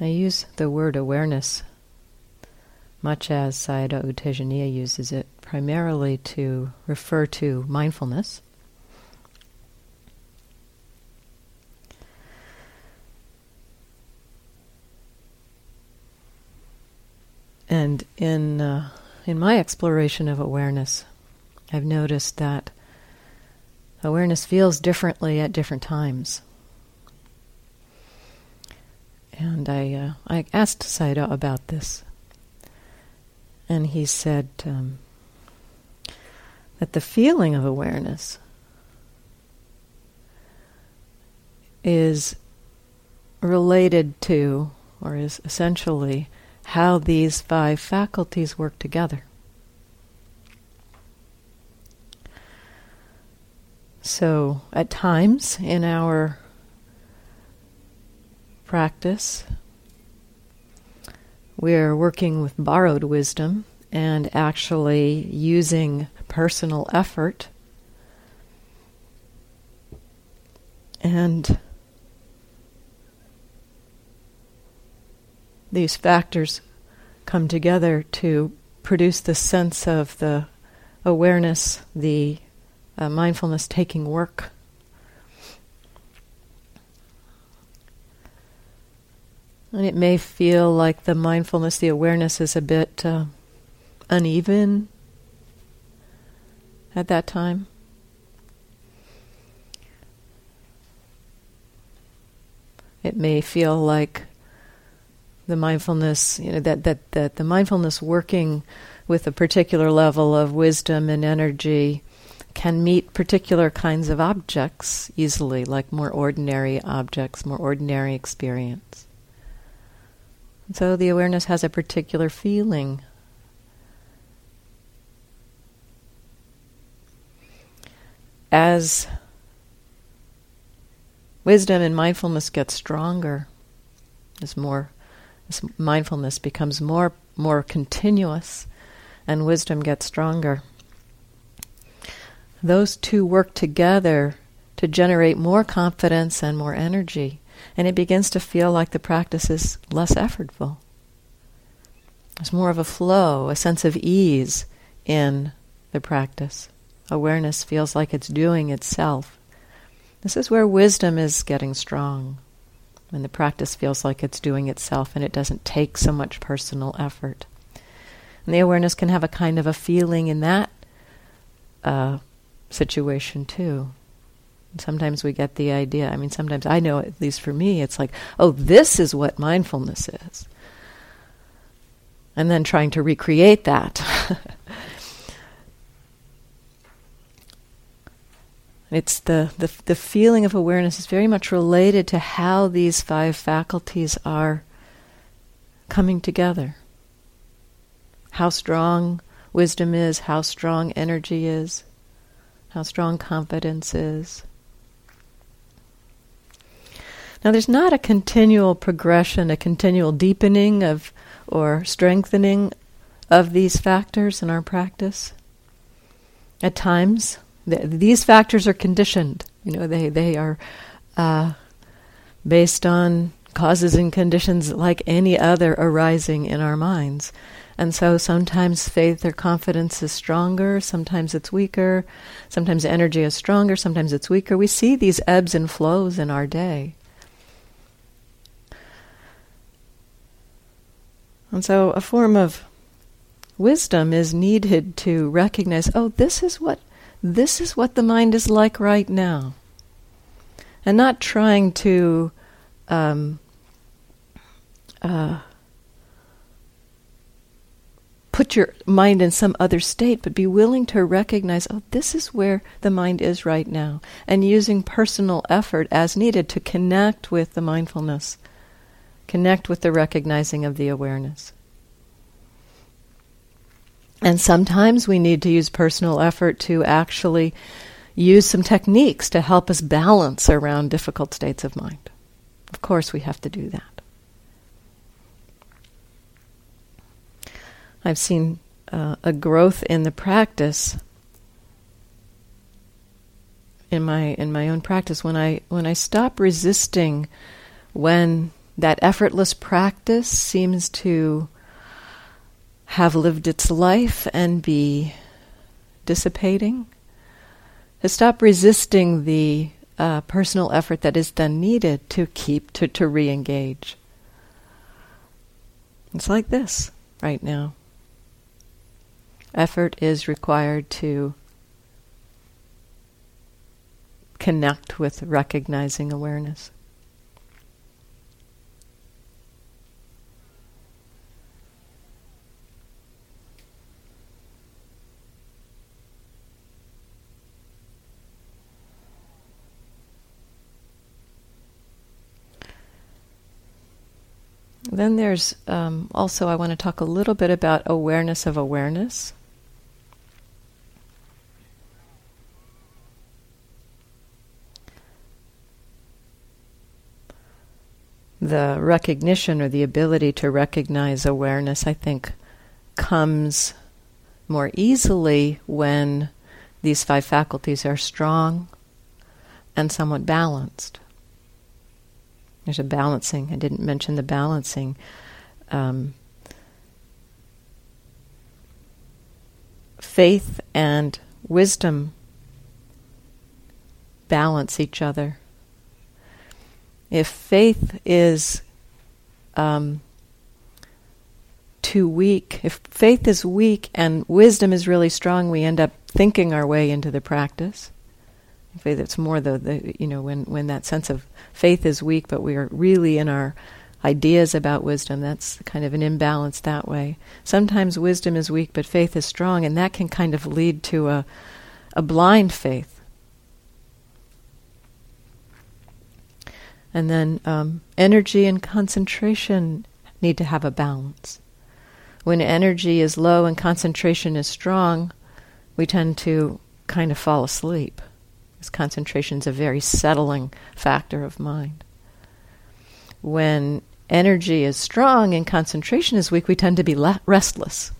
I use the word awareness much as Sayadaw U Tejaniya uses it, primarily to refer to mindfulness. And in uh, in my exploration of awareness, I've noticed that awareness feels differently at different times. And I uh, I asked Sayadaw about this, and he said um, that the feeling of awareness is related to, or is essentially, how these five faculties work together. So, at times in our practice, we're working with borrowed wisdom and actually using personal effort and these factors come together to produce the sense of the awareness, the uh, mindfulness taking work. And it may feel like the mindfulness, the awareness is a bit uh, uneven at that time. It may feel like the mindfulness, you know, that, that, that the mindfulness working with a particular level of wisdom and energy can meet particular kinds of objects easily, like more ordinary objects, more ordinary experience. So the awareness has a particular feeling. As wisdom and mindfulness get stronger, as more this mindfulness becomes more more continuous and wisdom gets stronger. Those two work together to generate more confidence and more energy, and it begins to feel like the practice is less effortful. There's more of a flow, a sense of ease in the practice. Awareness feels like it's doing itself. This is where wisdom is getting strong when the practice feels like it's doing itself and it doesn't take so much personal effort. And the awareness can have a kind of a feeling in that uh, situation too. Sometimes we get the idea, I mean, sometimes I know, at least for me, it's like, oh, this is what mindfulness is. And then trying to recreate that. It's the, the, the feeling of awareness is very much related to how these five faculties are coming together. How strong wisdom is, how strong energy is, how strong confidence is. Now, there's not a continual progression, a continual deepening of or strengthening of these factors in our practice. At times, these factors are conditioned. You know, they they are uh, based on causes and conditions like any other arising in our minds. And so sometimes faith or confidence is stronger, sometimes it's weaker, sometimes energy is stronger, sometimes it's weaker. We see these ebbs and flows in our day. And so a form of wisdom is needed to recognize oh, this is what this is what the mind is like right now. And not trying to um, uh, put your mind in some other state, but be willing to recognize, oh, this is where the mind is right now, and using personal effort as needed to connect with the mindfulness, connect with the recognizing of the awareness. And sometimes we need to use personal effort to actually use some techniques to help us balance around difficult states of mind. Of course, we have to do that. I've seen uh, a growth in the practice in my in my own practice when I when I stop resisting when that effortless practice seems to have lived its life and be dissipating. To stop resisting the uh, personal effort that is then needed to keep, to, to re engage. It's like this right now. Effort is required to connect with recognizing awareness. Then there's um, also, I want to talk a little bit about awareness of awareness. The recognition or the ability to recognize awareness, I think, comes more easily when these five faculties are strong and somewhat balanced. There's a balancing. I didn't mention the balancing. Um, faith and wisdom balance each other. If faith is um, too weak, if faith is weak and wisdom is really strong, we end up thinking our way into the practice. Faith, it's more the, the you know when when that sense of faith is weak, but we are really in our ideas about wisdom. That's kind of an imbalance that way. Sometimes wisdom is weak, but faith is strong, and that can kind of lead to a a blind faith. And then um, energy and concentration need to have a balance. When energy is low and concentration is strong, we tend to kind of fall asleep. Because concentration is a very settling factor of mind. When energy is strong and concentration is weak, we tend to be le- restless.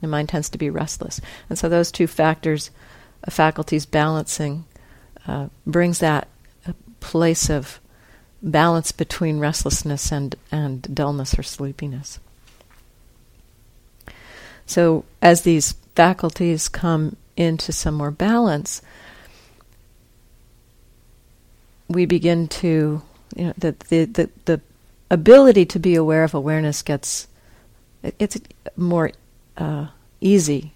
The mind tends to be restless. And so those two factors, uh, faculties balancing, uh, brings that uh, place of balance between restlessness and, and dullness or sleepiness. So as these faculties come into some more balance, we begin to, you know, the, the, the, the ability to be aware of awareness gets, it's more uh, easy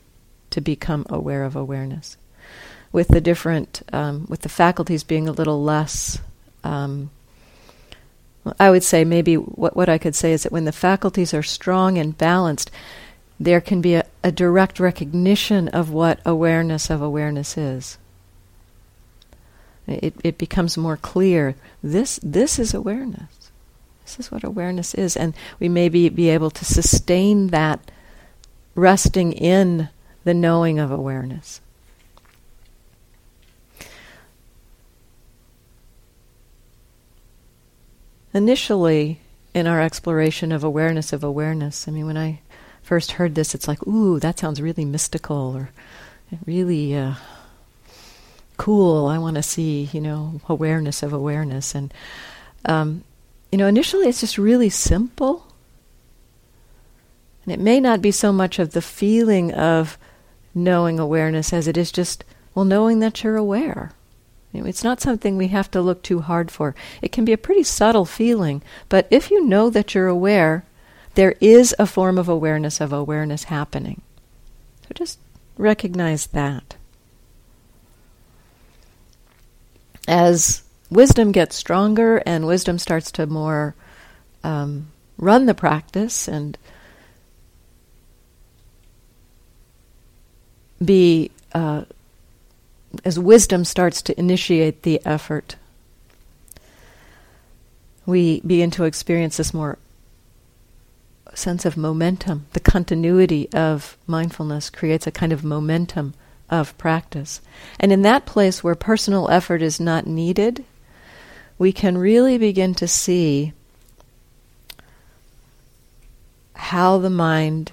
to become aware of awareness. With the different, um, with the faculties being a little less, um, I would say maybe what, what I could say is that when the faculties are strong and balanced, there can be a, a direct recognition of what awareness of awareness is. It, it becomes more clear. This, this is awareness. This is what awareness is. And we may be, be able to sustain that resting in the knowing of awareness. Initially, in our exploration of awareness of awareness, I mean, when I first heard this, it's like, ooh, that sounds really mystical or really uh, cool. I want to see, you know, awareness of awareness. And, um, you know, initially it's just really simple. And it may not be so much of the feeling of knowing awareness as it is just, well, knowing that you're aware. You know, it's not something we have to look too hard for. It can be a pretty subtle feeling, but if you know that you're aware, there is a form of awareness of awareness happening. So just recognize that. As wisdom gets stronger and wisdom starts to more um, run the practice and be uh, as wisdom starts to initiate the effort we begin to experience this more sense of momentum. The continuity of mindfulness creates a kind of momentum of practice. And in that place where personal effort is not needed, we can really begin to see how the mind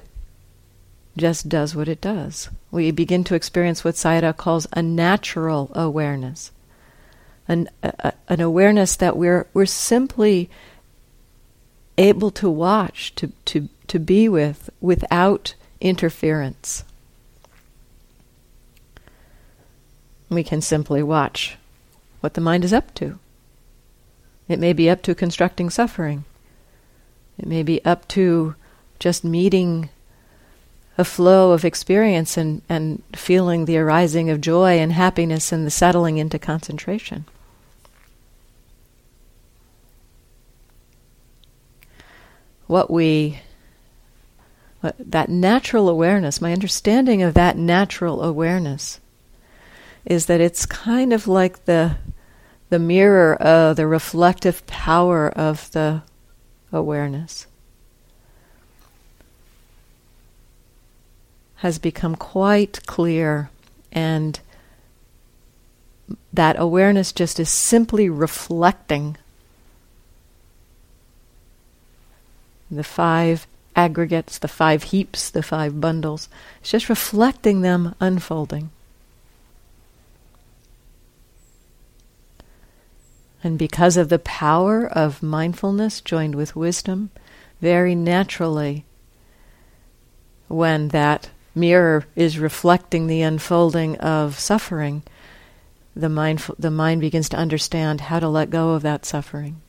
just does what it does. We begin to experience what Sayadaw calls a natural awareness. An, an awareness that we're, we're simply able to watch, to, to, to be with, without interference. We can simply watch what the mind is up to. It may be up to constructing suffering. It may be up to just meeting a flow of experience and, and feeling the arising of joy and happiness and the settling into concentration. What we, what, that natural awareness, my understanding of that natural awareness is that it's kind of like the the mirror, uh, the reflective power of the awareness has become quite clear, and that awareness just is simply reflecting the five aggregates, the five heaps, the five bundles. It's just reflecting them unfolding. And because of the power of mindfulness joined with wisdom, very naturally, when that mirror is reflecting the unfolding of suffering, the mind, the mind begins to understand how to let go of that suffering.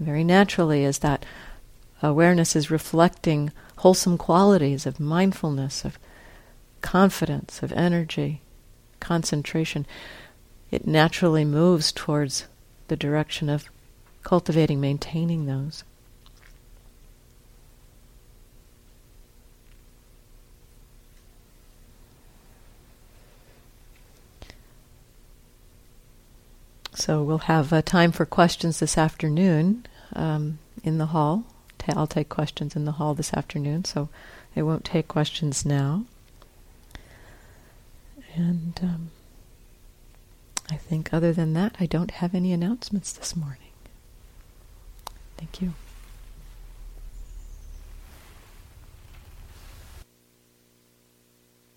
Very naturally, as that awareness is reflecting wholesome qualities of mindfulness, of confidence, of energy, concentration, it naturally moves towards the direction of cultivating, maintaining those. So we'll have uh, time for questions this afternoon um, in the hall. Ta- I'll take questions in the hall this afternoon, so I won't take questions now. And um, I think other than that, I don't have any announcements this morning. Thank you.